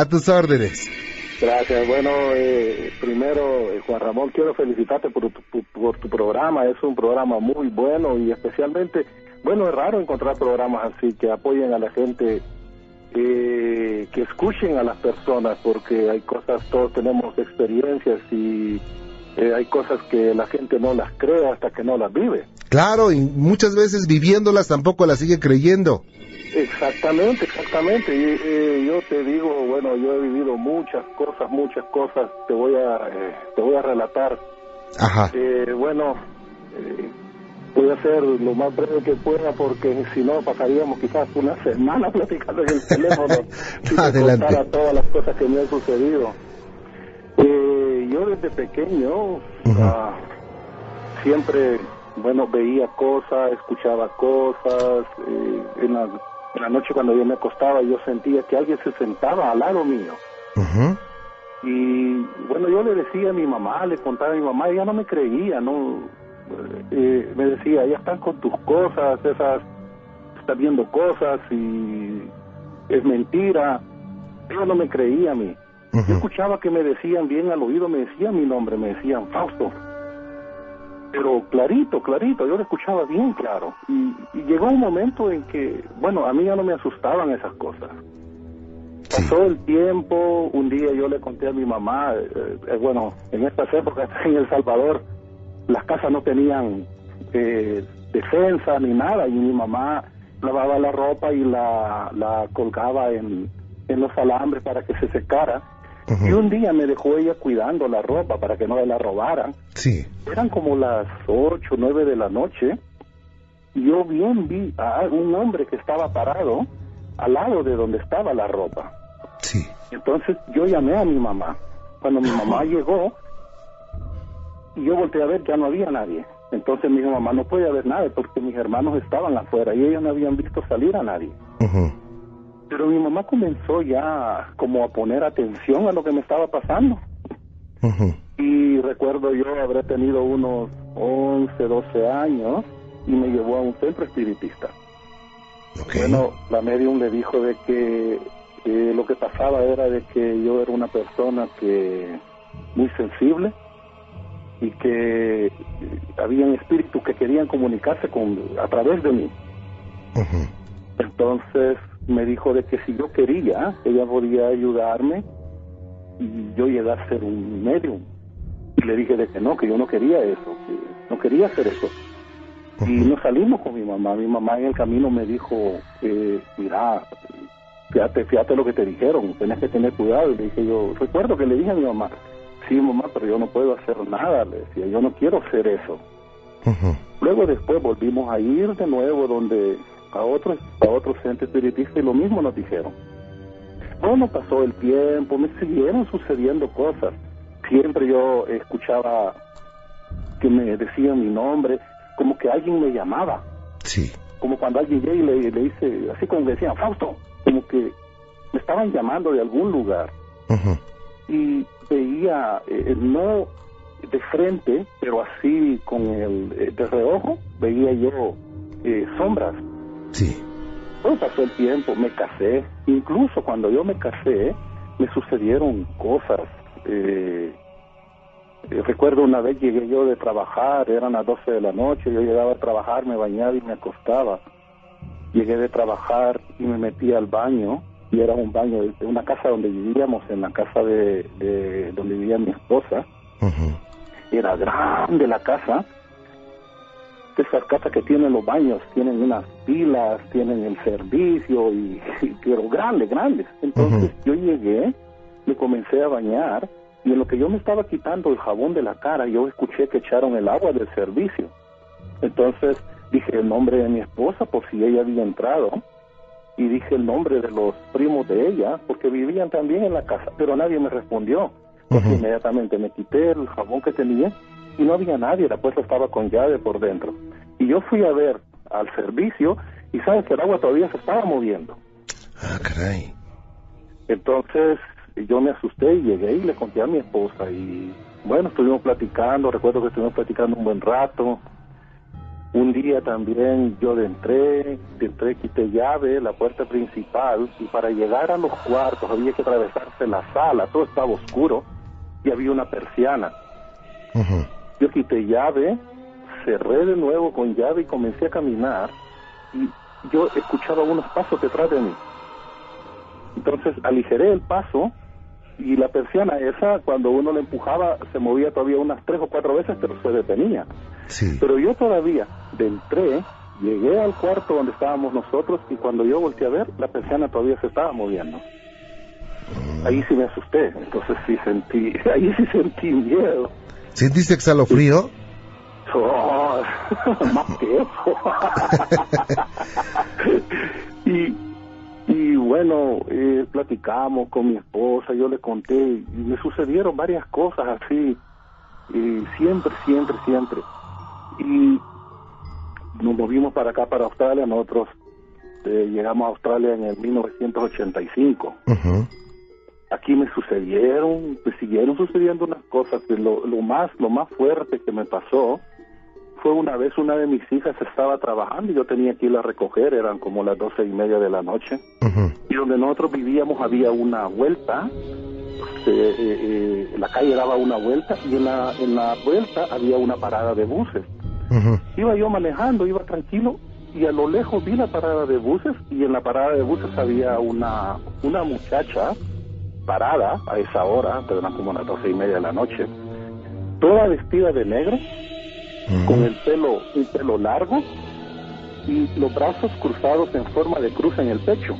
A tus órdenes. Gracias. Bueno, eh, primero, eh, Juan Ramón, quiero felicitarte por tu, por tu programa. Es un programa muy bueno y especialmente, bueno, es raro encontrar programas así que apoyen a la gente, eh, que escuchen a las personas, porque hay cosas, todos tenemos experiencias y eh, hay cosas que la gente no las cree hasta que no las vive. Claro, y muchas veces viviéndolas tampoco las sigue creyendo. Exactamente, exactamente. Y eh, yo te digo, bueno, yo he vivido muchas cosas, muchas cosas. Te voy a, eh, te voy a relatar. Ajá. Eh, bueno, eh, voy a hacer lo más breve que pueda porque si no pasaríamos quizás una semana platicando en el teléfono y te Adelante. contara todas las cosas que me han sucedido. Eh, yo desde pequeño ah, siempre, bueno, veía cosas, escuchaba cosas. eh, en, la, en la noche cuando yo me acostaba yo sentía que alguien se sentaba al lado mío. Y bueno, yo le decía a mi mamá, le contaba a mi mamá, ella no me creía, no Eh, me decía, ya están con tus cosas, esas, estás viendo cosas y es mentira. Ella no me creía a mí. Yo escuchaba que me decían bien al oído, me decían mi nombre, me decían Fausto. Pero clarito, clarito, yo lo escuchaba bien claro. Y, y llegó un momento en que, bueno, a mí ya no me asustaban esas cosas. Sí. Pasó el tiempo, un día yo le conté a mi mamá, eh, eh, bueno, en estas épocas en El Salvador las casas no tenían eh, defensa ni nada y mi mamá lavaba la ropa y la, la colgaba en, en los alambres para que se secara. Y un día me dejó ella cuidando la ropa para que no la robaran. Sí. Eran como las ocho, nueve de la noche. Y yo bien vi a un hombre que estaba parado al lado de donde estaba la ropa. Sí. Entonces yo llamé a mi mamá. Cuando mi mamá llegó, y yo volteé a ver, ya no había nadie. Entonces mi mamá no podía ver nada porque mis hermanos estaban afuera y ellos no habían visto salir a nadie. Pero mi mamá comenzó ya como a poner atención a lo que me estaba pasando. Y recuerdo yo habré tenido unos 11, 12 años y me llevó a un centro espiritista. Bueno, la medium le dijo de que eh, lo que pasaba era de que yo era una persona que muy sensible y que habían espíritus que querían comunicarse con a través de mí. Entonces me dijo de que si yo quería, ella podía ayudarme y yo llegar a ser un medium. Y le dije de que no, que yo no quería eso, que no quería hacer eso. Y nos salimos con mi mamá. Mi mamá en el camino me dijo, eh, mira, fíjate, fíjate lo que te dijeron, tenés que tener cuidado. Y le dije yo, recuerdo que le dije a mi mamá, sí mamá, pero yo no puedo hacer nada, le decía, yo no quiero hacer eso. Luego después volvimos a ir de nuevo donde a otro, a otro centro espiritista y lo mismo nos dijeron. Bueno, pasó el tiempo, me siguieron sucediendo cosas. Siempre yo escuchaba que me decían mi nombre, como que alguien me llamaba, Sí. como cuando alguien llega y le, le dice, así como que decían, Fausto, como que me estaban llamando de algún lugar y veía, eh, no de frente, pero así con el eh, de reojo, veía yo eh, sombras. Sí. Pues pasó el tiempo, me casé. Incluso cuando yo me casé, me sucedieron cosas. Eh, eh, recuerdo una vez llegué yo de trabajar, eran las 12 de la noche, yo llegaba a trabajar, me bañaba y me acostaba. Llegué de trabajar y me metí al baño, y era un baño de una casa donde vivíamos, en la casa de, de donde vivía mi esposa. Era grande la casa. Esas casas que tienen los baños, tienen unas pilas, tienen el servicio, y, y- pero grandes, grandes. Entonces yo llegué, me comencé a bañar, y en lo que yo me estaba quitando el jabón de la cara, yo escuché que echaron el agua del servicio. Entonces dije el nombre de mi esposa por si ella había entrado, y dije el nombre de los primos de ella, porque vivían también en la casa, pero nadie me respondió. Entonces Ujú. inmediatamente me quité el jabón que tenía y no había nadie, la puerta estaba con llave por dentro. Y yo fui a ver al servicio y sabes que el agua todavía se estaba moviendo. Ah, caray. Entonces yo me asusté y llegué y le conté a mi esposa y bueno, estuvimos platicando, recuerdo que estuvimos platicando un buen rato Un día también yo entré, entré, quité llave, la puerta principal, y para llegar a los cuartos había que atravesarse la sala, todo estaba oscuro y había una persiana. Yo quité llave, cerré de nuevo con llave y comencé a caminar y yo escuchaba unos pasos detrás de mí. Entonces aligeré el paso y la persiana esa, cuando uno la empujaba, se movía todavía unas tres o cuatro veces, pero se detenía. Pero yo todavía entré, llegué al cuarto donde estábamos nosotros y cuando yo volteé a ver, la persiana todavía se estaba moviendo. Mm. Ahí sí me asusté, entonces sí sentí, ahí sí sentí miedo. ¿Sentiste exhalofrío? Oh, más que eso. y y bueno, eh, platicamos con mi esposa, yo le conté, y me sucedieron varias cosas así, y siempre, siempre, siempre. Y nos movimos para acá, para Australia, nosotros eh, llegamos a Australia en el 1985. Aquí me sucedieron, me siguieron sucediendo unas cosas, lo, lo más, lo más fuerte que me pasó fue una vez una de mis hijas estaba trabajando y yo tenía que ir a recoger, eran como las doce y media de la noche, y donde nosotros vivíamos había una vuelta, eh, eh, eh, la calle daba una vuelta y en la, en la vuelta había una parada de buses. Iba yo manejando, iba tranquilo y a lo lejos vi la parada de buses y en la parada de buses había una, una muchacha parada a esa hora, eran como las doce y media de la noche, toda vestida de negro, con el pelo, un pelo largo y los brazos cruzados en forma de cruz en el pecho.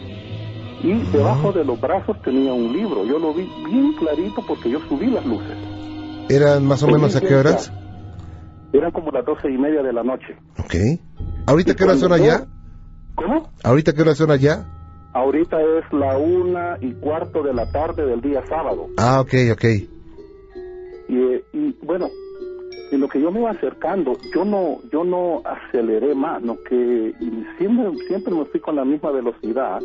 Y debajo de los brazos tenía un libro. Yo lo vi bien clarito porque yo subí las luces. ¿Eran más o menos a qué horas? Eran como las doce y media de la noche. Ok. ¿Ahorita qué hora son allá? ¿Cómo? ¿Ahorita qué hora son allá? Ahorita es la una y cuarto de la tarde del día sábado. Ah, ok, ok. Y, y bueno, en lo que yo me iba acercando, yo no, yo no aceleré más, no que siempre, siempre me fui con la misma velocidad.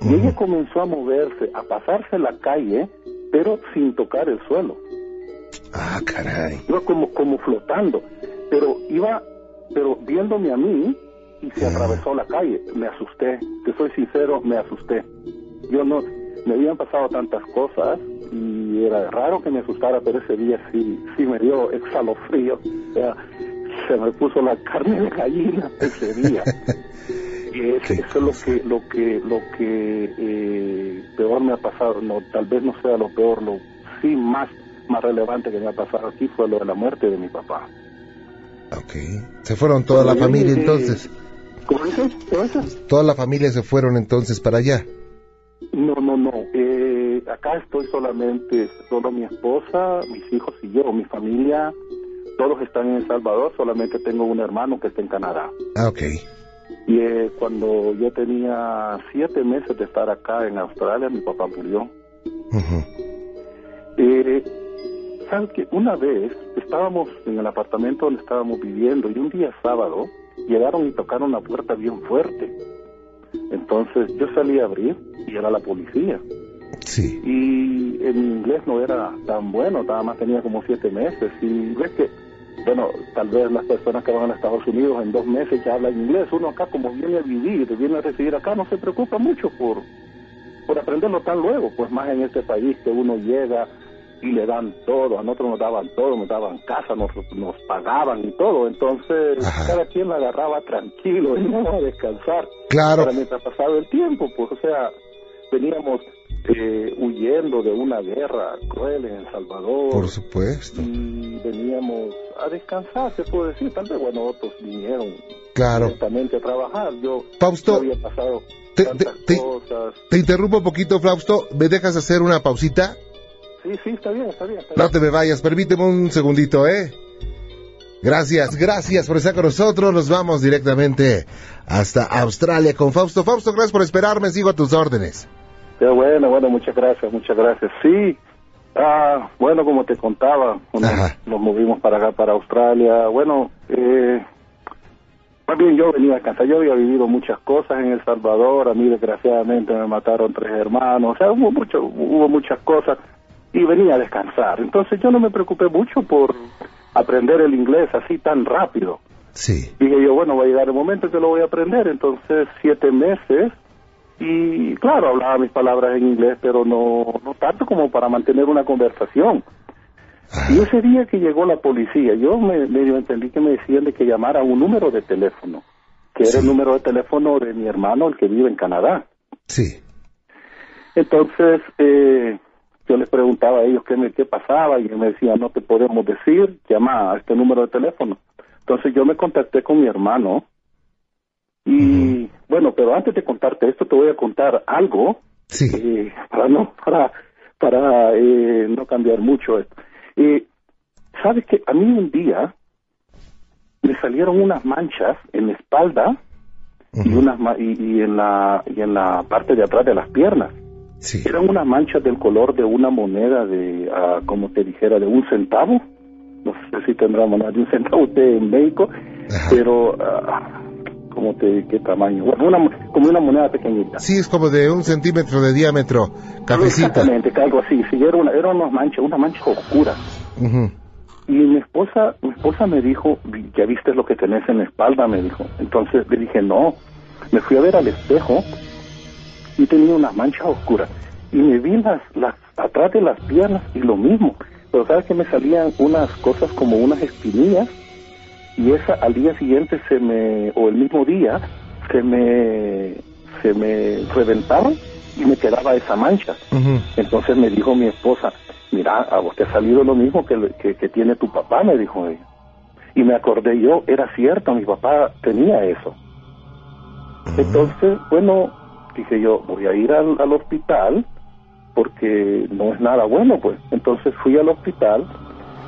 Y ella comenzó a moverse, a pasarse la calle, pero sin tocar el suelo. Ah, caray. Iba como, como flotando, pero iba, pero viéndome a mí y se atravesó la calle. Me asusté, te soy sincero, me asusté. Yo no, me habían pasado tantas cosas y era raro que me asustara, pero ese día sí, sí me dio exhalofrío. O sea, se me puso la carne de gallina ese día. y eso es lo que lo que lo que eh, peor me ha pasado. No, tal vez no sea lo peor, lo sí más más relevante que me ha pasado aquí fue lo de la muerte de mi papá. Ok. Se fueron toda la familia entonces. ¿Cómo dices? Toda la familia se fueron entonces para allá. No, no, no. Eh, acá estoy solamente, solo mi esposa, mis hijos y yo, mi familia, todos están en El Salvador, solamente tengo un hermano que está en Canadá. Ah, ok. Y eh, cuando yo tenía siete meses de estar acá en Australia, mi papá murió. eh, ¿Sabes que Una vez estábamos en el apartamento donde estábamos viviendo y un día sábado llegaron y tocaron la puerta bien fuerte entonces yo salí a abrir y era la policía. Sí. Y en inglés no era tan bueno, nada más tenía como siete meses. Y ves que, bueno, tal vez las personas que van a Estados Unidos en dos meses ya hablan inglés. Uno acá como viene a vivir, viene a residir acá, no se preocupa mucho por, por aprenderlo tan luego. Pues más en este país que uno llega y le dan todo, a nosotros nos daban todo, nos daban casa, nos, nos pagaban y todo, entonces cada quien la agarraba tranquilo y no a descansar. Claro. Mientras pasaba el tiempo, pues o sea, veníamos eh, huyendo de una guerra cruel en El Salvador. Por supuesto. Y veníamos a descansar, se puede decir, tal vez, bueno, otros vinieron claro. directamente a trabajar, yo Fausto, había pasado te, te, cosas. te interrumpo un poquito, Fausto, ¿me dejas hacer una pausita? Sí, sí, está bien, está bien. Está bien. No te me vayas, permíteme un segundito, ¿eh? Gracias, gracias por estar con nosotros. Nos vamos directamente hasta Australia con Fausto. Fausto, gracias por esperarme, sigo a tus órdenes. Qué bueno, bueno, muchas gracias, muchas gracias. Sí, ah, bueno, como te contaba, nos movimos para acá, para Australia. Bueno, eh, más bien yo venía a casa, yo había vivido muchas cosas en El Salvador, a mí desgraciadamente me mataron tres hermanos, o sea, hubo, mucho, hubo muchas cosas y venía a descansar. Entonces yo no me preocupé mucho por aprender el inglés así tan rápido. Sí. Dije yo, bueno, va a llegar el momento que lo voy a aprender. Entonces, siete meses. Y claro, hablaba mis palabras en inglés, pero no, no tanto como para mantener una conversación. Y ese día que llegó la policía, yo me, medio entendí que me decían de que llamara un número de teléfono, que era el número de teléfono de mi hermano, el que vive en Canadá. Sí. Entonces, eh, yo les preguntaba a ellos qué, me, qué pasaba y me decían, no te podemos decir, llama a este número de teléfono. Entonces yo me contacté con mi hermano y bueno, pero antes de contarte esto te voy a contar algo Sí. eh, para no para para eh, no cambiar mucho esto. Eh, Sabes que a mí un día me salieron unas manchas en la espalda y unas y, y en la y en la parte de atrás de las piernas. Sí. Eran unas manchas del color de una moneda de, ah, como te dijera, de un centavo. No sé si tendrá moneda de un centavo usted en México, Ajá. pero, ah, como te, ¿qué tamaño? Bueno, una, mo- como una moneda pequeñita. Sí, es como de un centímetro de diámetro. Cafecita. Exactamente, algo así. Sí, era una, era unas manchas, una mancha oscura. Ujú. Y mi esposa, mi esposa me dijo, ya viste lo que tenés en la espalda, me dijo. Entonces le dije, no. Me fui a ver al espejo y tenía unas manchas oscuras. Y me vi las, las, atrás de las piernas y lo mismo. Pero sabes que me salían unas cosas como unas espinillas y esa al día siguiente se me, o el mismo día, se me, se me reventaron y me quedaba esa mancha. Entonces me dijo mi esposa, mira, a vos te ha salido lo mismo que, que tiene tu papá, me dijo ella. Y me acordé yo, era cierto, mi papá tenía eso. Entonces, bueno, dije yo, voy a ir al, al hospital porque no es nada bueno, pues. Entonces fui al hospital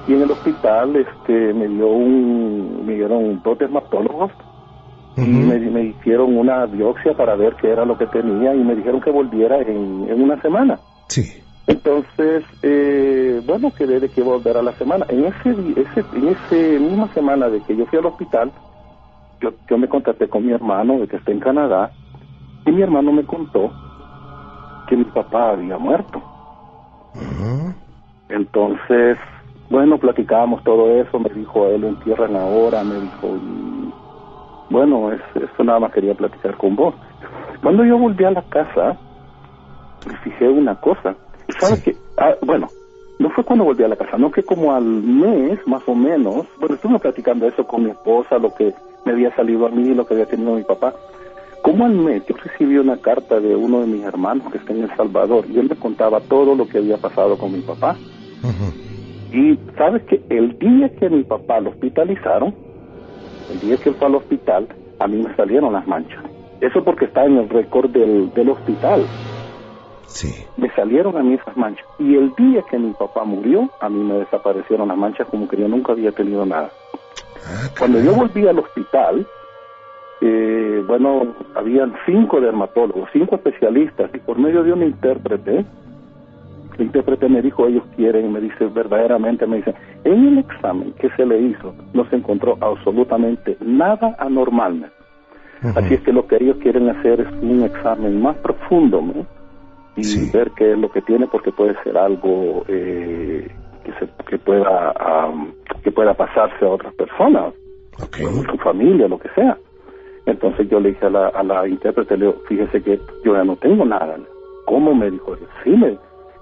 y en el hospital este me dio un me dieron dos dermatólogos y me, me hicieron una biopsia para ver qué era lo que tenía y me dijeron que volviera en, en una semana. Sí. Entonces, eh, bueno, quedé de que volver a la semana. En ese, ese, en ese misma semana de que yo fui al hospital, yo, yo me contacté con mi hermano, de que está en Canadá, y mi hermano me contó que mi papá había muerto. Entonces, bueno, platicábamos todo eso, me dijo, a él lo entierran ahora, me dijo, y bueno, es, eso nada más quería platicar con vos. Cuando yo volví a la casa, me fijé una cosa, sabes Sí. que, ah, bueno, no fue cuando volví a la casa, no que como al mes, más o menos, bueno, estuve platicando eso con mi esposa, lo que me había salido a mí, lo que había tenido mi papá, como al mes yo recibí una carta de uno de mis hermanos que está en El Salvador y él me contaba todo lo que había pasado con mi papá. Y sabes que el día que mi papá lo hospitalizaron, el día que él fue al hospital, a mí me salieron las manchas. Eso porque está en el récord del, del hospital. Sí. Me salieron a mí esas manchas. Y el día que mi papá murió, a mí me desaparecieron las manchas como que yo nunca había tenido nada. Ah, Cuando yo volví al hospital, eh, bueno, habían cinco dermatólogos, cinco especialistas, y por medio de un intérprete, el intérprete me dijo, ellos quieren, me dice, verdaderamente, me dice, en el examen que se le hizo, no se encontró absolutamente nada anormal. Así es que lo que ellos quieren hacer es un examen más profundo, ¿no? Y Sí. ver qué es lo que tiene, porque puede ser algo eh, que, se, que, pueda, que pueda pasarse a otras personas su familia, lo que sea. Entonces yo le dije a la, a la intérprete, le digo, fíjese que yo ya no tengo nada. ¿Cómo me dijo? Sí, me,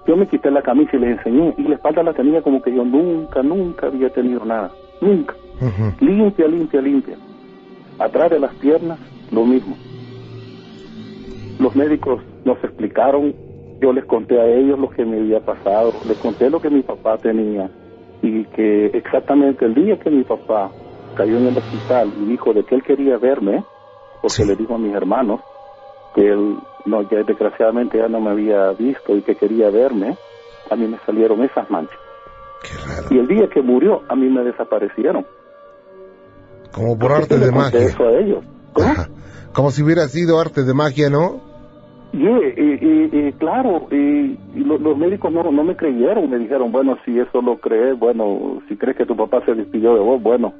yo me quité la camisa y les enseñé, y la espalda la tenía como que yo nunca, nunca había tenido nada. Nunca. Limpia, limpia, limpia. Atrás de las piernas, lo mismo. Los médicos nos explicaron, yo les conté a ellos lo que me había pasado, les conté lo que mi papá tenía y que exactamente el día que mi papá cayó en el hospital y dijo de que él quería verme, porque Sí. le dijo a mis hermanos que él no ya desgraciadamente ya no me había visto y que quería verme, a mí me salieron esas manchas. Qué raro. Y el día que murió, a mí me desaparecieron. Como por arte de magia. eso a ellos. Como si hubiera sido arte de magia, ¿no? Y, eh, eh, claro, eh, y lo- los médicos no, no me creyeron, me dijeron, bueno, si eso lo crees, bueno, si crees que tu papá se despidió de vos, bueno,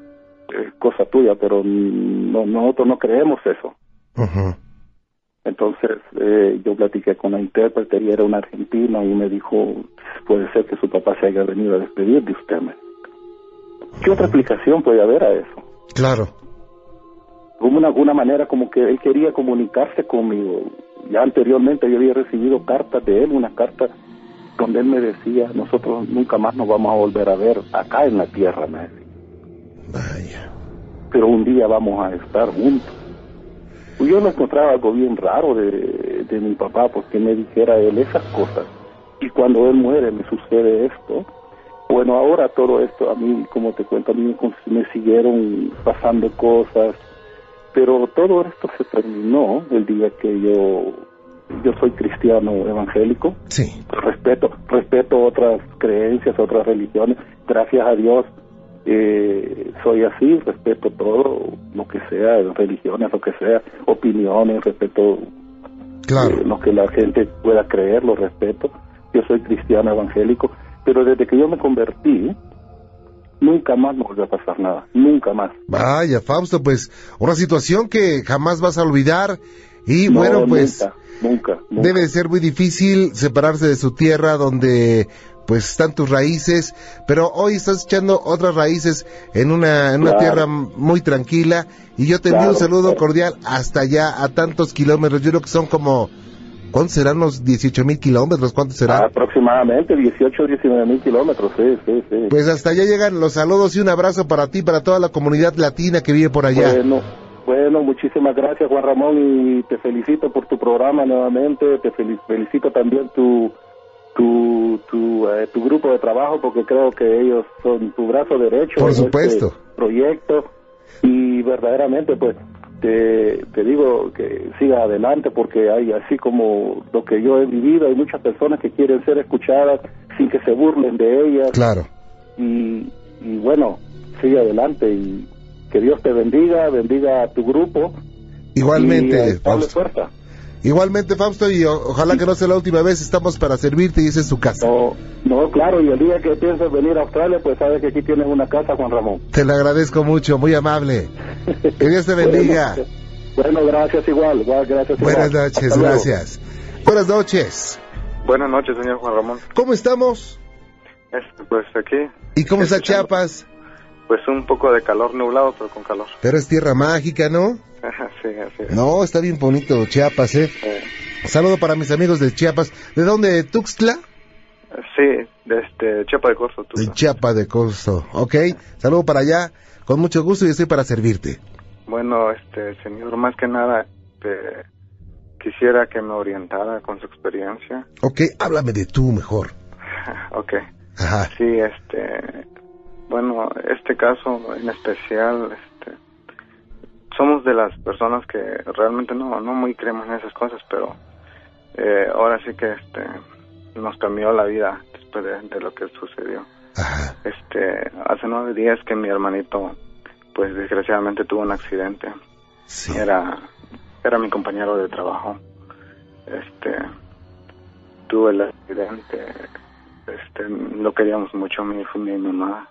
es cosa tuya, pero no, nosotros no creemos eso. Entonces eh, yo platiqué con la intérprete y era una argentina y me dijo, puede ser que su papá se haya venido a despedir de usted. me. ¿Qué otra explicación puede haber a eso? Claro. como una, una manera como que él quería comunicarse conmigo. Ya anteriormente yo había recibido cartas de él, una carta donde él me decía, nosotros nunca más nos vamos a volver a ver acá en la tierra, me decía. Vaya. Pero un día vamos a estar juntos. Pues yo me encontraba algo bien raro de, de mi papá, porque me dijera él esas cosas. Y cuando él muere me sucede esto. Bueno, ahora todo esto, a mí, como te cuento, a mí me siguieron pasando cosas, pero todo esto se terminó el día que yo yo soy cristiano evangélico. Sí. Respeto respeto otras creencias, otras religiones. Gracias a Dios eh, soy así, respeto todo lo que sea, religiones, lo que sea, opiniones, respeto claro. eh, lo que la gente pueda creer, lo respeto. Yo soy cristiano evangélico, pero desde que yo me convertí, nunca más me volvió a pasar nada, nunca más. Vaya, Fausto, pues una situación que jamás vas a olvidar y No, bueno, pues nunca, nunca, nunca. debe ser muy difícil separarse de su tierra donde pues están tus raíces, pero hoy estás echando otras raíces en una, en una Claro. tierra muy tranquila y yo te envío Claro, un saludo claro. cordial hasta allá a tantos kilómetros, yo creo que son como, ¿cuántos serán los 18 mil kilómetros? ¿Cuántos serán? Aproximadamente 18 19 mil kilómetros, sí, sí, sí. Pues hasta allá llegan los saludos y un abrazo para ti, para toda la comunidad latina que vive por allá. Bueno, bueno, muchísimas gracias Juan Ramón y te felicito por tu programa nuevamente, te fel- felicito también tu tu tu, eh, tu grupo de trabajo porque creo que ellos son tu brazo derecho Por en supuesto. este proyecto y verdaderamente pues te, te digo que siga adelante porque hay así como lo que yo he vivido hay muchas personas que quieren ser escuchadas sin que se burlen de ellas Claro. y, y bueno, sigue adelante y que Dios te bendiga, bendiga a tu grupo. Igualmente, y, eh. Igualmente, Fausto, y o- ojalá que no sea la última vez, estamos para servirte y esa es su casa. No, no, claro, y el día que pienses venir a Australia, pues sabes que aquí tienes una casa, Juan Ramón. Te lo agradezco mucho, muy amable. Que Dios te bendiga. Bueno, gracias igual, igual, gracias Buenas noches, Hasta luego. gracias. Buenas noches. Buenas noches, señor Juan Ramón. ¿Cómo estamos? Este, pues aquí, ¿Y cómo está. Chiapas? Pues un poco de calor nublado, pero con calor. Pero es tierra mágica, ¿no? sí, así es. No, está bien bonito Chiapas, ¿eh? Saludo para mis amigos de Chiapas. ¿De dónde? ¿De Tuxtla? sí, de este, Chiapa de Corzo, tú. De Chiapa de Costo. Ok, saludo para allá. Con mucho gusto y estoy para servirte. Bueno, este, señor, más que nada, este, quisiera que me orientara con su experiencia. Ok, háblame de tú mejor. ok. Ajá. Sí, este, bueno, este caso en especial, este, somos de las personas que realmente no, no muy creemos en esas cosas, pero eh, ahora sí que este, nos cambió la vida después de, de lo que sucedió. Ajá. Este, hace nueve días que mi hermanito, pues desgraciadamente tuvo un accidente. Sí. Era, era mi compañero de trabajo. Este, tuvo el accidente. Este, lo queríamos mucho mi, mi mamá,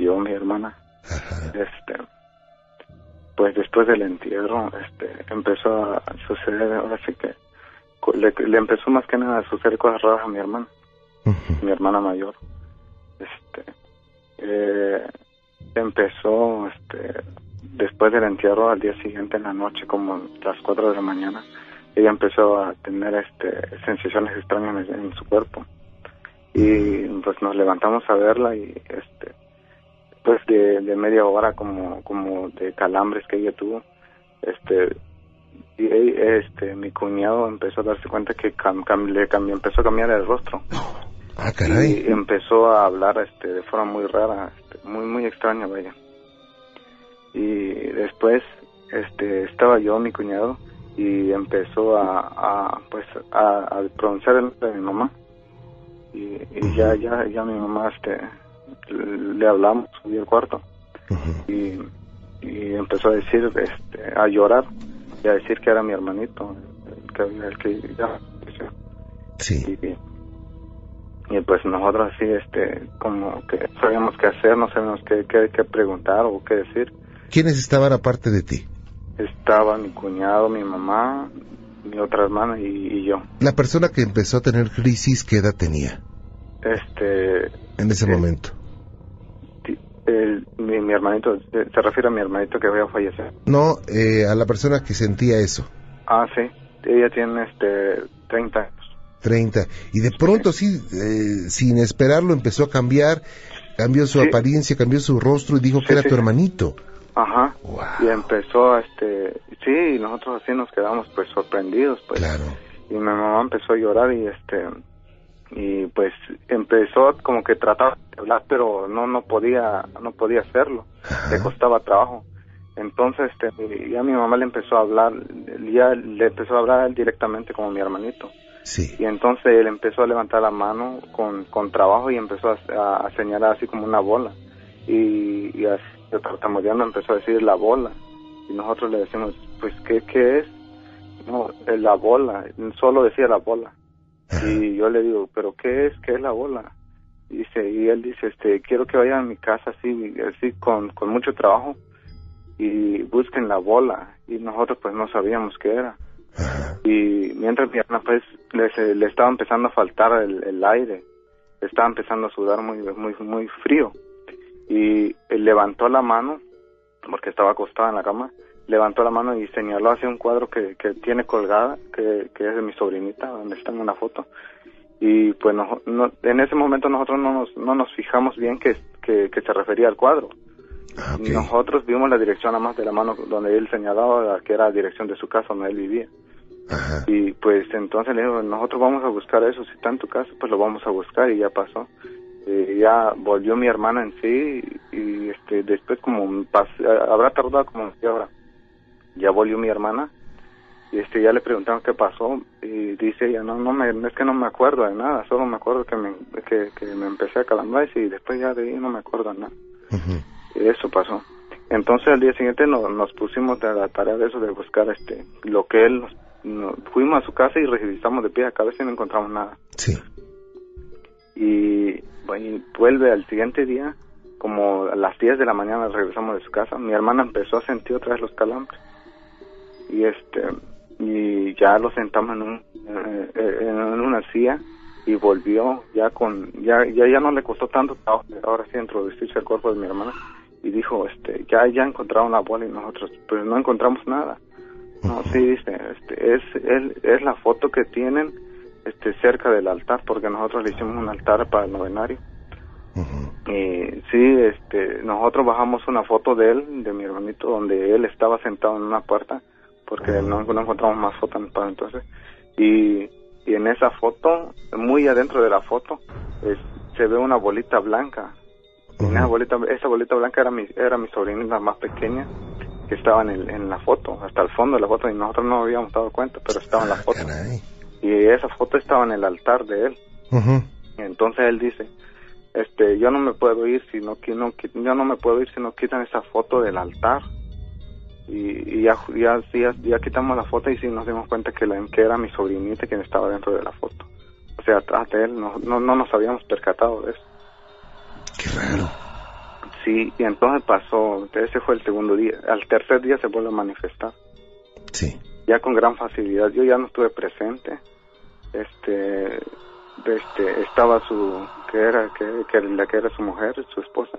yo, mi hermana. Ajá. Este, pues después del entierro, este, empezó a suceder, ahora sí que, le, le empezó más que nada a suceder cosas raras a mi hermana mi hermana mayor este eh, empezó este después del entierro al día siguiente en la noche como las 4 de la mañana ella empezó a tener este sensaciones extrañas en, en su cuerpo y pues nos levantamos a verla y pues de, de media hora como como de calambres que ella tuvo. Este y este mi cuñado empezó a darse cuenta que cam- cam- le cambió empezó a cambiar el rostro. Ah, caray. y empezó a hablar este de forma muy rara este, muy muy extraña vaya. Y después este estaba yo mi cuñado y empezó a, a pues a, a pronunciar el nombre de mi mamá. Y, y ya ya ya mi mamá este le hablamos subí al cuarto y, y empezó a decir este a llorar y a decir que era mi hermanito el que el que ya Sí. y, y pues nosotros así este como que sabíamos qué hacer no sabíamos qué, qué, qué preguntar o qué decir ¿Quiénes estaban aparte de ti? estaba mi cuñado mi mamá mi otra hermana y, y yo La persona que empezó a tener crisis, ¿qué edad tenía este en ese Sí. momento? Ti- mi, hermanito, se refiere a mi hermanito que había fallecido. No, eh, a la persona que sentía eso. Ah, sí, ella tiene este 30 años. 30. Y de pronto, sí, eh, sin esperarlo, empezó a cambiar, cambió su apariencia, cambió su rostro y dijo que era tu hermanito. Ajá. Y empezó, este, sí, y nosotros así nos quedamos pues sorprendidos, pues. Claro. Y mi mamá empezó a llorar y este, y pues empezó como que trataba de hablar pero no no podía no podía hacerlo. Le costaba trabajo. Entonces este ya mi mamá le empezó a hablar ya le empezó a hablar directamente como mi hermanito. Sí. Y entonces él empezó a levantar la mano con, con trabajo y empezó a, señalar así como una bola. Y, y así tartamudeando empezó a decir la bola y nosotros le decimos pues qué qué es no la bola solo decía la bola y yo le digo, ¿pero qué es? ¿Qué es la bola? Y, dice, y él dice, este, quiero que vayan a mi casa así, así con, con mucho trabajo y busquen la bola. Y nosotros pues no sabíamos qué era. Y mientras mi hermana pues le, le estaba empezando a faltar el, el aire, estaba empezando a sudar muy, muy, muy frío. Y él levantó la mano, porque estaba acostada en la cama, levantó la mano y señaló hacia un cuadro que, que tiene colgada, que, que, es de mi sobrinita, donde está en una foto. Y pues no, en ese momento nosotros no nos, no nos fijamos bien que, que, se refería al cuadro. Ah, nosotros vimos la dirección nada más de la mano donde él señalaba que era la dirección de su casa donde él vivía. Y pues entonces le digo, nosotros vamos a buscar eso, si está en tu casa, pues lo vamos a buscar y ya pasó. Ya volvió mi hermana en sí y, este después como habrá tardado como media hora ya volvió mi hermana y este ya le preguntaron qué pasó y dice ella no no me es que no me acuerdo de nada solo me acuerdo que me que, me empecé a calambrar y después ya de ahí no me acuerdo de nada y eso pasó. Entonces al día siguiente nos pusimos de la tarea de eso de buscar este lo que él nos, fuimos a su casa y revisamos de pie a cabeza y no encontramos nada. Sí. Y, bueno, vuelve al siguiente día como a las 10 de la mañana regresamos de su casa mi hermana empezó a sentir otra vez los calambres y este y ya lo sentamos en un eh, en una silla y volvió ya con ya ya ya no le costó tanto ahora sí introducirse al cuerpo de mi hermana y dijo este ya ya encontraron la bola y nosotros pero no encontramos nada. No sí dice este es es, la foto que tienen este cerca del altar porque nosotros le hicimos un altar para el novenario. Y sí este nosotros bajamos una foto de él de mi hermanito donde él estaba sentado en una puerta porque no, encontramos más fotos para entonces. Y, y, en esa foto, muy adentro de la foto, se ve una bolita blanca. esa, bolita, esa bolita blanca era mi, era mi sobrinita más pequeña que estaba en, el, en la foto, hasta el fondo de la foto, y nosotros no habíamos dado cuenta, pero estaba en la ah, foto. Y esa foto estaba en el altar de él. Y entonces él dice, este, yo no me puedo ir si no, no, yo no me puedo ir si no quitan esa foto del altar y, ya, ya, ya, quitamos la foto y sí nos dimos cuenta que, la, que era mi sobrinita quien estaba dentro de la foto. O sea, atrás de él, no, no, no nos habíamos percatado de eso. Qué raro. Sí, y entonces pasó, ese fue el segundo día. Al tercer día se vuelve a manifestar. Sí. Ya con gran facilidad. Yo ya no estuve presente. Este, este, estaba su, que era, que, que la que era su mujer, su esposa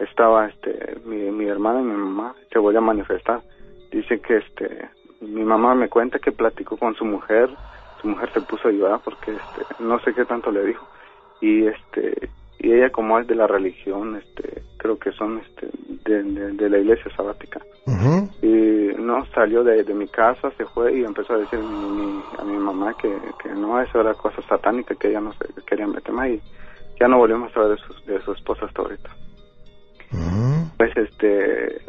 estaba este mi, mi hermana y mi mamá se vuelve a manifestar. Dice que este mi mamá me cuenta que platicó con su mujer su mujer se puso a llorar porque este no sé qué tanto le dijo. Y este y ella como es de la religión este creo que son este de, la iglesia sabática. Y no salió de, mi casa se fue y empezó a decir a mi mamá que, que no eso era cosa satánica que ella no se quería meter más y ya no volvimos a ver de su, de su esposa hasta ahorita pues este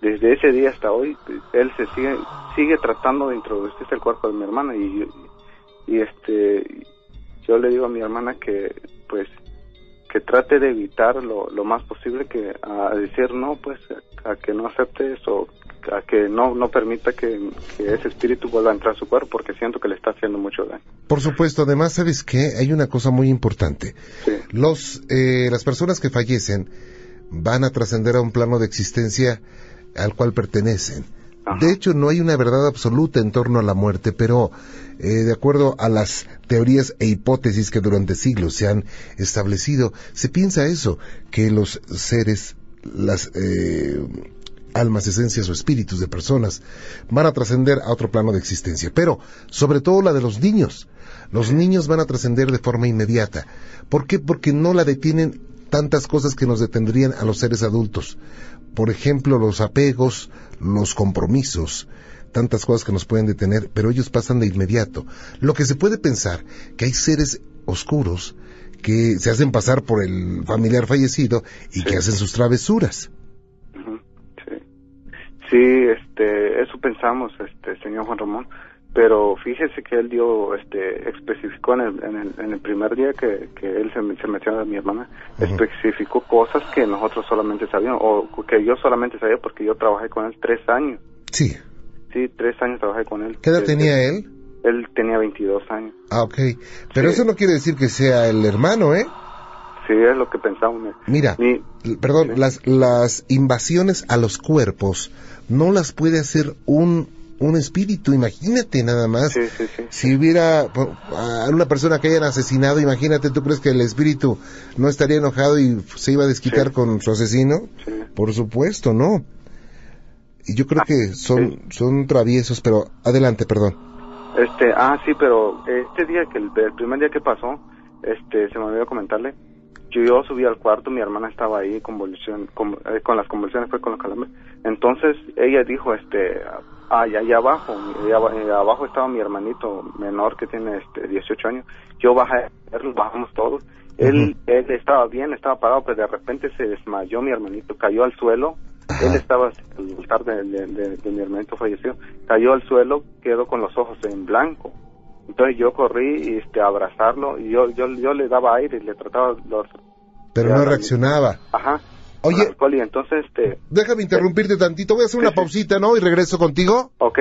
desde ese día hasta hoy él se sigue sigue tratando de introducirse al cuerpo de mi hermana y y este yo le digo a mi hermana que pues que trate de evitar lo, lo más posible que a decir no pues a, que no acepte eso a que no no permita que, ese espíritu vuelva a entrar a su cuerpo porque siento que le está haciendo mucho daño. Por supuesto además sabes que hay una cosa muy importante. Los eh, las personas que fallecen van a trascender a un plano de existencia al cual pertenecen. De hecho, no hay una verdad absoluta en torno a la muerte, pero eh, de acuerdo a las teorías e hipótesis que durante siglos se han establecido, se piensa eso, que los seres, las eh, almas, esencias o espíritus de personas van a trascender a otro plano de existencia, pero sobre todo la de los niños. Los niños van a trascender de forma inmediata. ¿Por qué? Porque no la detienen tantas cosas que nos detendrían a los seres adultos. Por ejemplo, los apegos, los compromisos, tantas cosas que nos pueden detener, pero ellos pasan de inmediato. Lo que se puede pensar que hay seres oscuros que se hacen pasar por el familiar fallecido y que hacen sus travesuras. Sí. sí, este, eso pensamos, este, señor Juan Ramón pero fíjese que él dio, este, especificó en el, en el, en el primer día que, que él se, se metió a mi hermana, especificó cosas que nosotros solamente sabíamos, o que yo solamente sabía porque yo trabajé con él tres años. Sí. Sí, tres años trabajé con él. ¿Qué edad tenía él? Él tenía 22 años. Ah, ok. Pero eso no quiere decir que sea el hermano, ¿eh? Sí, es lo que pensamos. Mira, perdón, las, las invasiones a los cuerpos no las puede hacer un un espíritu, imagínate nada más. si hubiera a una persona que hayan asesinado, imagínate, ¿tú crees que el espíritu no estaría enojado y se iba a desquitar con su asesino? Por supuesto, no. Y yo creo ah, que son, son traviesos, pero adelante, perdón. Este, ah, sí, pero este día, que el, primer día que pasó, este, se me olvidó comentarle, yo, yo subí al cuarto, mi hermana estaba ahí convulsión, con, eh, con las convulsiones, fue con los calambres. Entonces ella dijo, este, Ah, allá abajo, allá, abajo estaba mi hermanito menor que tiene este 18 años. Yo bajé, bajamos todos. Él, él estaba bien, estaba parado, pero de repente se desmayó mi hermanito, cayó al suelo. Él estaba, el altar de, de, mi hermanito falleció, cayó al suelo, quedó con los ojos en blanco. Entonces yo corrí este, a abrazarlo y yo, yo, yo le daba aire y le trataba los... Pero no reaccionaba. Ajá. Oye, entonces, este... Déjame interrumpirte tantito, voy a hacer una pausita, ¿no? Y regreso contigo. Ok.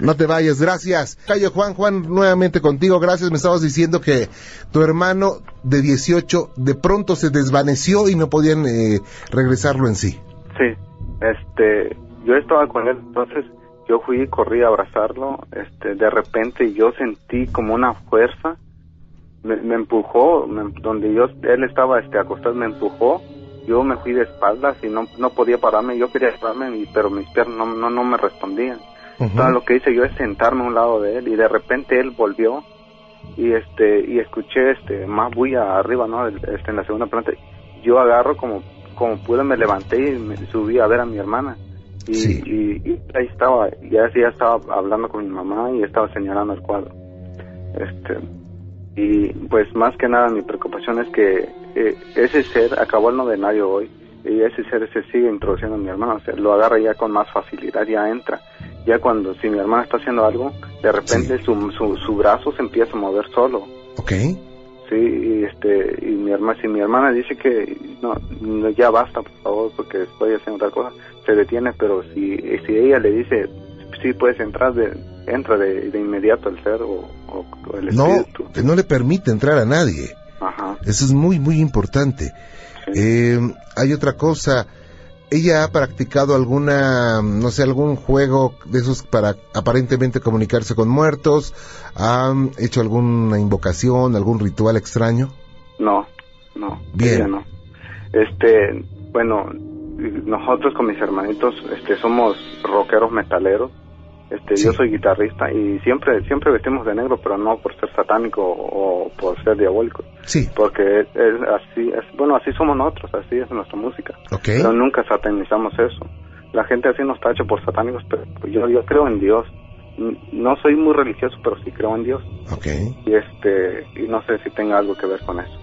No te vayas, gracias. Cayo Juan, Juan, nuevamente contigo, gracias. Me estabas diciendo que tu hermano de 18 de pronto se desvaneció y no podían eh, regresarlo en sí. Sí, este, yo estaba con él, entonces yo fui y corrí a abrazarlo, este, de repente yo sentí como una fuerza, me, empujó, donde yo, él estaba este, acostado, me empujó yo me fui de espaldas y no, no podía pararme, yo quería pararme, pero mis piernas no, no, no me respondían. Entonces lo que hice yo es sentarme a un lado de él y de repente él volvió y este y escuché este más bulla arriba, ¿no? Este, en la segunda planta. Yo agarro como como pude, me levanté y me subí a ver a mi hermana. Y, y, ahí estaba, ya, ya estaba hablando con mi mamá y estaba señalando el cuadro. Este, y pues más que nada mi preocupación es que eh, ese ser acabó el novenario hoy y ese ser se sigue introduciendo a mi hermano, o sea, lo agarra ya con más facilidad, ya entra. Ya cuando, si mi hermana está haciendo algo, de repente su, su, brazo se empieza a mover solo. Ok. Sí, y, este, y mi hermana, si mi hermana dice que no, ya basta, por favor, porque estoy haciendo otra cosa, se detiene, pero si, si ella le dice, sí puedes entrar, de, entra de, inmediato el ser o, el espíritu. No, no le permite entrar a nadie. Eso es muy, muy importante. Eh, hay otra cosa. ¿Ella ha practicado alguna, no sé, algún juego de esos para aparentemente comunicarse con muertos? ¿Ha hecho alguna invocación, algún ritual extraño? No, no. Bien. No. Este, bueno, nosotros con mis hermanitos, este, somos rockeros metaleros. Este, Yo soy guitarrista y siempre siempre vestimos de negro, pero no por ser satánico o por ser diabólico. Sí. Porque es, así, es, bueno, así somos nosotros, así es nuestra música. Pero nunca satanizamos eso. La gente así nos tacha por satánicos, pero yo, yo creo en Dios. No soy muy religioso, pero sí creo en Dios. Okay. Y este y no sé si tenga algo que ver con eso.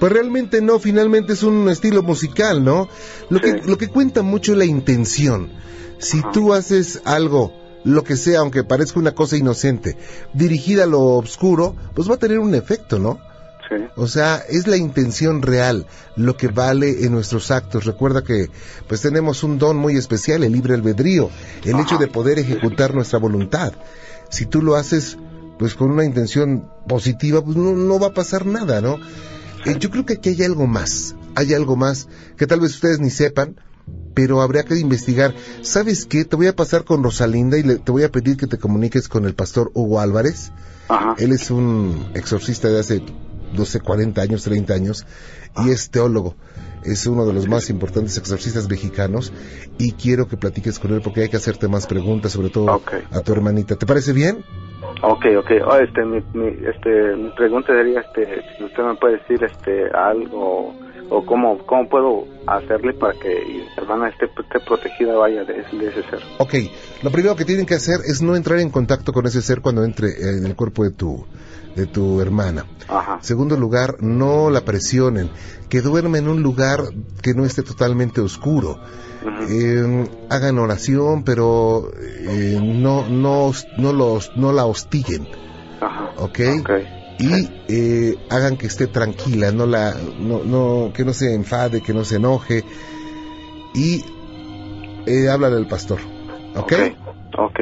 Pues realmente no, finalmente es un estilo musical, ¿no? Lo que lo que cuenta mucho es la intención. Si tú haces algo lo que sea, aunque parezca una cosa inocente, dirigida a lo oscuro, pues va a tener un efecto, ¿no? Sí. O sea, es la intención real lo que vale en nuestros actos. Recuerda que pues tenemos un don muy especial, el libre albedrío, el hecho de poder ejecutar nuestra voluntad. Si tú lo haces pues con una intención positiva, pues no, va a pasar nada, ¿no? Eh, yo creo que aquí hay algo más, hay algo más que tal vez ustedes ni sepan, pero habría que investigar. ¿Sabes qué? Te voy a pasar con Rosalinda y le, te voy a pedir que te comuniques con el pastor Hugo Álvarez. Ajá. Él es un exorcista de hace, no sé, 40 años, 30 años, y es teólogo. Es uno de los más importantes exorcistas mexicanos y quiero que platiques con él porque hay que hacerte más preguntas, sobre todo a tu hermanita. ¿Te parece bien? Ok, ok. Oh, este, mi, mi, este, mi pregunta sería, este, si usted me puede decir, este, algo o cómo, cómo puedo hacerle para que mi hermana esté, esté protegida, vaya, de, de ese ser. Ok, lo primero que tienen que hacer es no entrar en contacto con ese ser cuando entre en el cuerpo de tu, de tu hermana. Ajá. Segundo lugar, no la presionen, que duerma en un lugar que no esté totalmente oscuro. Eh, hagan oración, pero eh, no, no, no, los, no la hostiguen, Ajá. ¿ok? Ok. Y eh, hagan que esté tranquila, no la, no, no, que no se enfade, que no se enoje. Y eh, háblale al pastor, ¿ok? Ok.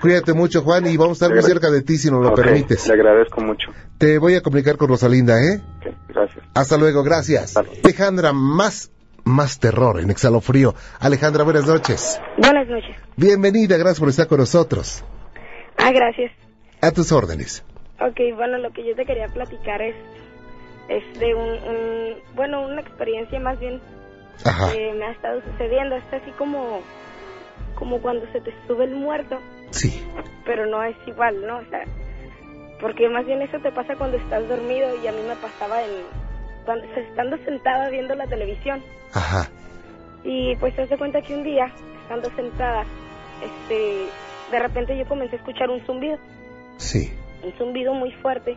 Cuídate mucho, Juan, y vamos a estar muy cerca de ti si nos lo permites. Le agradezco mucho. Te voy a comunicar con Rosalinda, ¿eh? Ok, gracias. Hasta luego, gracias. Hasta luego. Alejandra, más, más terror en Exhalofrío. Alejandra, buenas noches. Buenas noches. Bienvenida, gracias por estar con nosotros. Ah, gracias. A tus órdenes. Ok, bueno, lo que yo te quería platicar es, es de un, un- bueno, una experiencia más bien Ajá, que me ha estado sucediendo. Es así como, como cuando se te sube el muerto, sí. pero no es igual, ¿no? O sea, porque más bien eso te pasa cuando estás dormido y a mí me pasaba en, cuando, estando sentada viendo la televisión. Ajá, Y pues te das cuenta que un día, estando sentada, este, de repente yo comencé a escuchar un zumbido. sí. Un zumbido muy fuerte.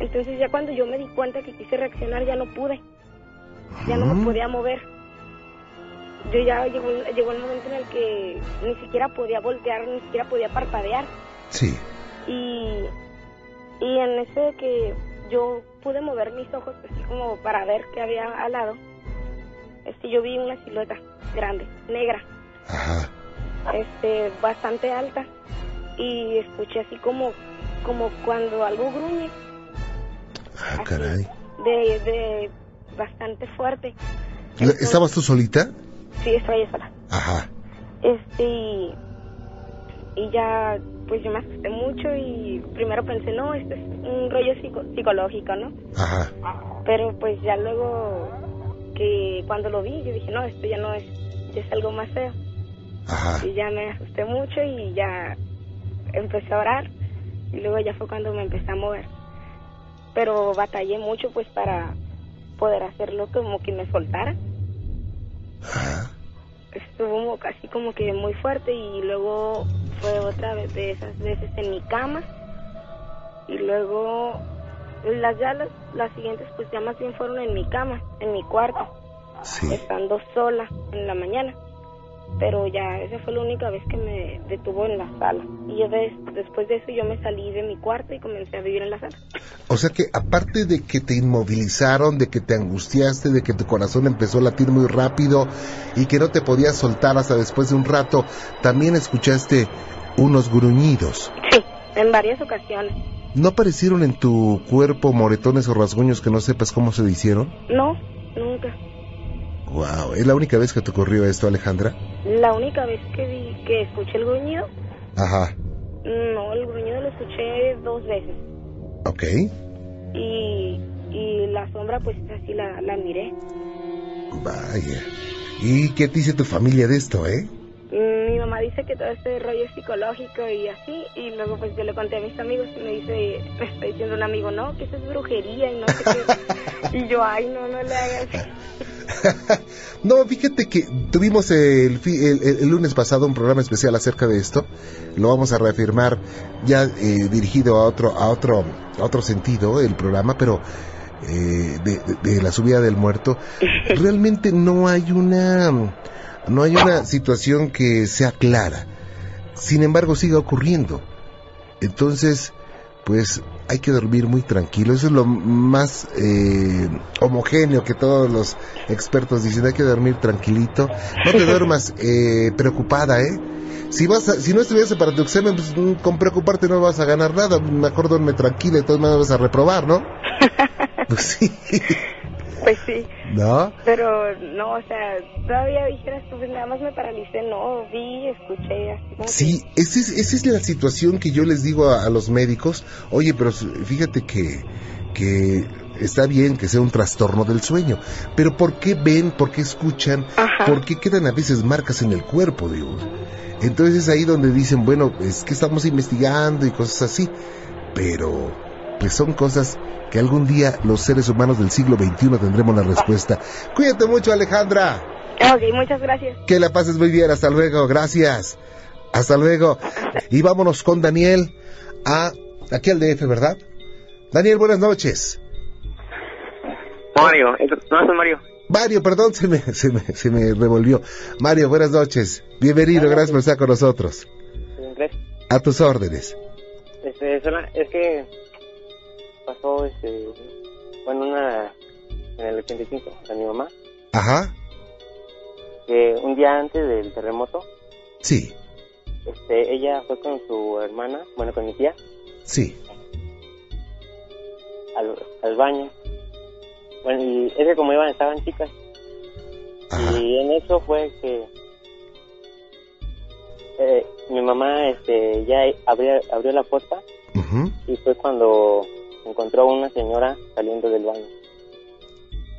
Entonces ya cuando yo me di cuenta que quise reaccionar ya no pude, ya no me podía mover. Yo ya llegó, llegó el momento en el que ni siquiera podía voltear, ni siquiera podía parpadear. Sí. Y, y en ese de que yo pude mover mis ojos así como para ver qué había al lado, este, yo vi una silueta grande, negra, Ajá. este, bastante alta y escuché así como, como cuando algo gruñe. Ah, así, caray. De, de bastante fuerte. ¿La- Entonces- ¿Estabas tú solita? Sí, estoy ahí sola. Ajá. Este, y, y ya, pues yo me asusté mucho y primero pensé, no, esto es un rollo psico- psicológico, ¿no? Ajá. Pero pues ya luego que cuando lo vi, yo dije, no, esto ya no es, ya es algo más feo. Ajá. Y ya me asusté mucho y ya empecé a orar y luego ya fue cuando me empecé a mover. Pero batallé mucho pues para poder hacerlo como que me soltara. Ajá. Estuvo casi como que muy fuerte y luego fue otra vez de esas veces en mi cama y luego las ya las, las siguientes pues ya más bien fueron en mi cama, en mi cuarto, Sí. estando sola en la mañana. Pero ya esa fue la única vez que me detuvo en la sala. Y yo des- después de eso yo me salí de mi cuarto y comencé a vivir en la sala. O sea que aparte de que te inmovilizaron, de que te angustiaste, de que tu corazón empezó a latir muy rápido y que no te podías soltar hasta después de un rato, también escuchaste unos gruñidos. Sí, en varias ocasiones. ¿No aparecieron en tu cuerpo moretones o rasguños que no sepas cómo se hicieron? No, nunca. Wow, ¿es la única vez que te ocurrió esto, Alejandra? La única vez que vi que escuché el gruñido, Ajá, no, el gruñido lo escuché dos veces. ok. Y, y la sombra pues así la, la miré. Vaya. ¿Y qué te dice tu familia de esto, eh? Mamá dice que todo este rollo es psicológico y así, y luego pues yo le conté a mis amigos y me dice, me está diciendo un amigo, no, que eso es brujería y no sé qué. y yo, ay, no, no le hagas. no, fíjate que tuvimos el, el- el- el lunes pasado un programa especial acerca de esto. Lo vamos a reafirmar ya eh, dirigido a otro, a otro, a otro sentido el programa, pero eh, de, de- de la subida del muerto. Realmente no hay una, no hay una situación que sea clara. Sin embargo, sigue ocurriendo. Entonces, pues hay que dormir muy tranquilo. Eso es lo más eh, homogéneo que todos los expertos dicen. Hay que dormir tranquilito. No te duermas eh, preocupada, ¿eh? Si vas a- si no estuviese para tu examen, pues, mm, con preocuparte no vas a ganar nada. Mejor duerme tranquila y de todas maneras vas a reprobar, ¿no? Pues sí. Pues sí. ¿No? Pero no, o sea, todavía dijeras tú, pues nada más me paralicé, no, vi, escuché, así Sí, esa es, esa es la situación que yo les digo a, a los médicos. Oye, pero fíjate que, que está bien que sea un trastorno del sueño, pero ¿por qué ven, por qué escuchan, Ajá. por qué quedan a veces marcas en el cuerpo, digo? Entonces es ahí donde dicen, bueno, es que estamos investigando y cosas así, pero pues son cosas que algún día los seres humanos del siglo XXI tendremos la respuesta. Cuídate mucho, Alejandra. que... Ok, muchas gracias. Que la pases muy bien. Hasta luego. Gracias. Hasta luego. Y vámonos con Daniel a aquí al DF, ¿verdad? Daniel, buenas noches. Mario, es- no es Mario. Mario, perdón, se me, se me, se me revolvió. Mario, buenas noches. Bienvenido, gracias por estar con nosotros. A tus órdenes. Este, es que pasó, este, bueno, una, en el 85, a mi mamá, Ajá, que un día antes del terremoto, sí, este, ella fue con su hermana, bueno, con mi tía, sí. al, al baño. Bueno, y es que como iban, estaban chicas, Ajá, y en eso fue que eh, mi mamá, este, ya abrió, abrió la puerta. Ujú. y fue cuando encontró una señora saliendo del baño.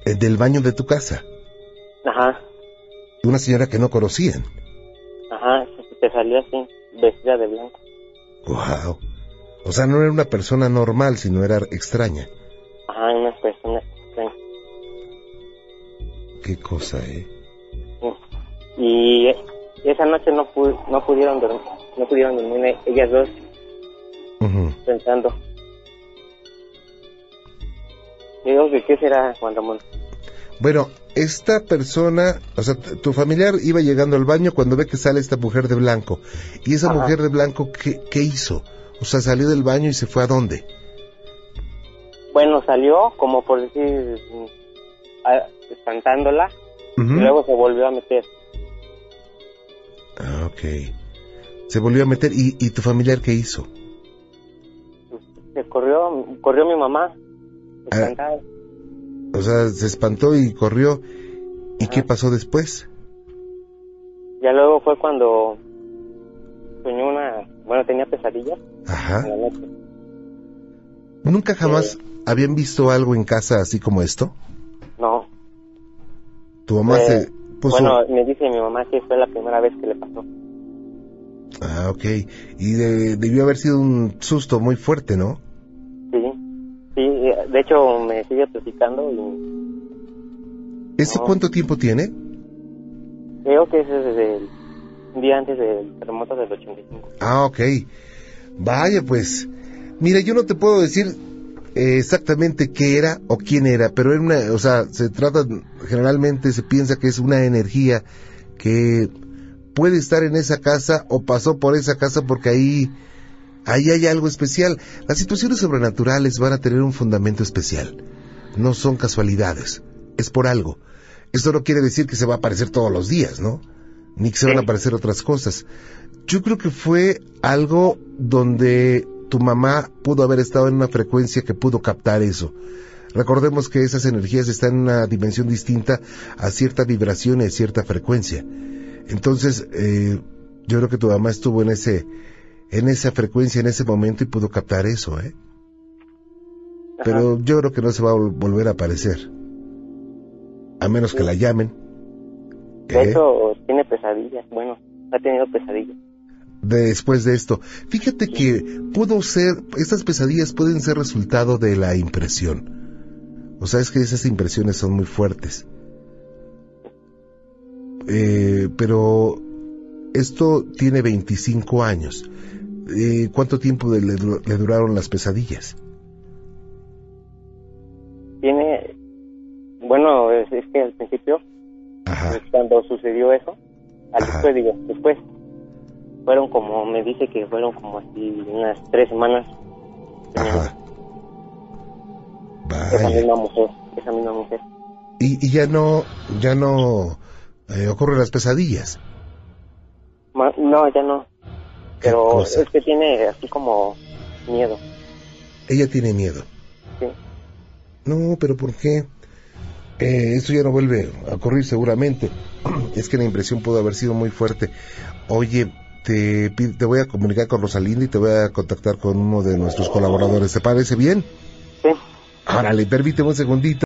Eh, Del baño de tu casa. Ajá, Una señora que no conocían. ajá, te salió así, vestida de blanco. Wow. O sea, no era una persona normal, sino era extraña. Ajá, una persona extraña. Qué cosa, ¿eh? Sí. Y esa noche no, pu- no pudieron dormir, no pudieron dormir ellas dos Ujú. pensando. Qué será Juan Ramón. Bueno, esta persona, o sea, tu familiar iba llegando al baño cuando ve que sale esta mujer de blanco. ¿Y esa Ajá. mujer de blanco qué, qué hizo? O sea, salió del baño y se fue a dónde? Bueno, salió como por decir, a- espantándola y luego se volvió a meter. Ah, ok. Se volvió a meter. ¿Y, y tu familiar qué hizo? Se corrió, corrió mi mamá, Ah. O sea, se espantó y corrió. ¿Y Ajá. qué pasó después? Ya luego fue cuando soñó una, bueno, tenía pesadillas Ajá. en la noche. ¿Nunca jamás habían visto algo en casa así como esto? No, Tu mamá Eh, se puso... bueno, me dice mi mamá que fue la primera vez que le pasó. Ah, ok. Y de- debió haber sido un susto muy fuerte, ¿no? De hecho me sigue platicando y ¿Ese No. cuánto tiempo tiene? creo que es desde el día antes del terremoto del 85. Ah, ok. Vaya, pues. Mira, yo no te puedo decir eh, exactamente qué era o quién era, pero era una, o sea, se trata, generalmente se piensa que es una energía que puede estar en esa casa o pasó por esa casa porque ahí, ahí hay algo especial. Las situaciones sobrenaturales van a tener un fundamento especial. No son casualidades. Es por algo. Esto no quiere decir que se va a aparecer todos los días, ¿no? Ni que se van a aparecer otras cosas. Yo creo que fue algo donde tu mamá pudo haber estado en una frecuencia que pudo captar eso. Recordemos que esas energías están en una dimensión distinta a cierta vibración y a cierta frecuencia. Entonces, eh, yo creo que tu mamá estuvo en ese, en esa frecuencia, en ese momento y pudo captar eso, ¿eh? Ajá. Pero yo creo que no se va a vol- volver a aparecer. A menos que la llamen. De ¿eh? hecho tiene pesadillas, bueno, ha tenido pesadillas. después de esto. Fíjate que pudo ser, estas pesadillas pueden ser resultado de la impresión. O sea, es que esas impresiones son muy fuertes. Eh, pero esto tiene 25 años. Eh, ¿Cuánto tiempo de- le, le duraron las pesadillas? Tiene, bueno, es, es que al principio, Ajá. pues, cuando sucedió eso, al Ajá. después digo, después, fueron como, me dice que fueron como así unas tres semanas. Ajá. Esa misma mujer, esa misma mujer. Y, y ya no, ya no eh, ocurren las pesadillas. Ma- No, ya no. ¿Qué Pero es que tiene así como miedo. Ella tiene miedo. Sí. No, pero ¿por qué? Eh, esto ya no vuelve a ocurrir seguramente. Es que la impresión pudo haber sido muy fuerte. Oye, te, te voy a comunicar con Rosalinda y te voy a contactar con uno de nuestros colaboradores. ¿Te parece bien? Sí. Árale, permíteme un segundito.